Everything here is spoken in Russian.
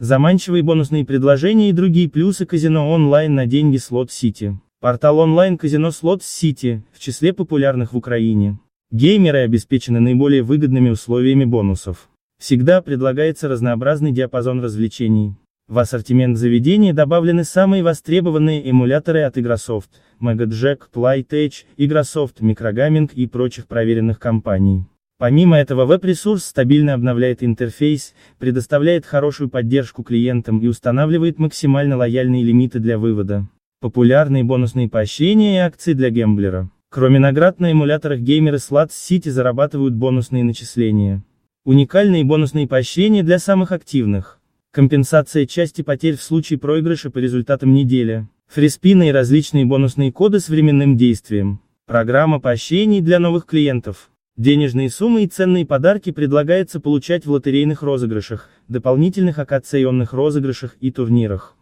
Заманчивые бонусные предложения и другие плюсы казино онлайн на деньги Slot City. Портал онлайн-казино Slot City, в числе популярных в Украине. Геймеры обеспечены наиболее выгодными условиями бонусов. Всегда предлагается разнообразный диапазон развлечений. В ассортимент заведения добавлены самые востребованные эмуляторы от Игрософт, MegaJack, Playtech, Игрософт, Microgaming и прочих проверенных компаний. Помимо этого веб-ресурс стабильно обновляет интерфейс, предоставляет хорошую поддержку клиентам и устанавливает максимально лояльные лимиты для вывода. Популярные бонусные поощрения и акции для гемблера. Кроме наград на эмуляторах геймеры Slots City зарабатывают бонусные начисления. Уникальные бонусные поощрения для самых активных. Компенсация части потерь в случае проигрыша по результатам недели. Фриспины и различные бонусные коды с временным действием. Программа поощрений для новых клиентов. Денежные суммы и ценные подарки предлагается получать в лотерейных розыгрышах, дополнительных акционных розыгрышах и турнирах.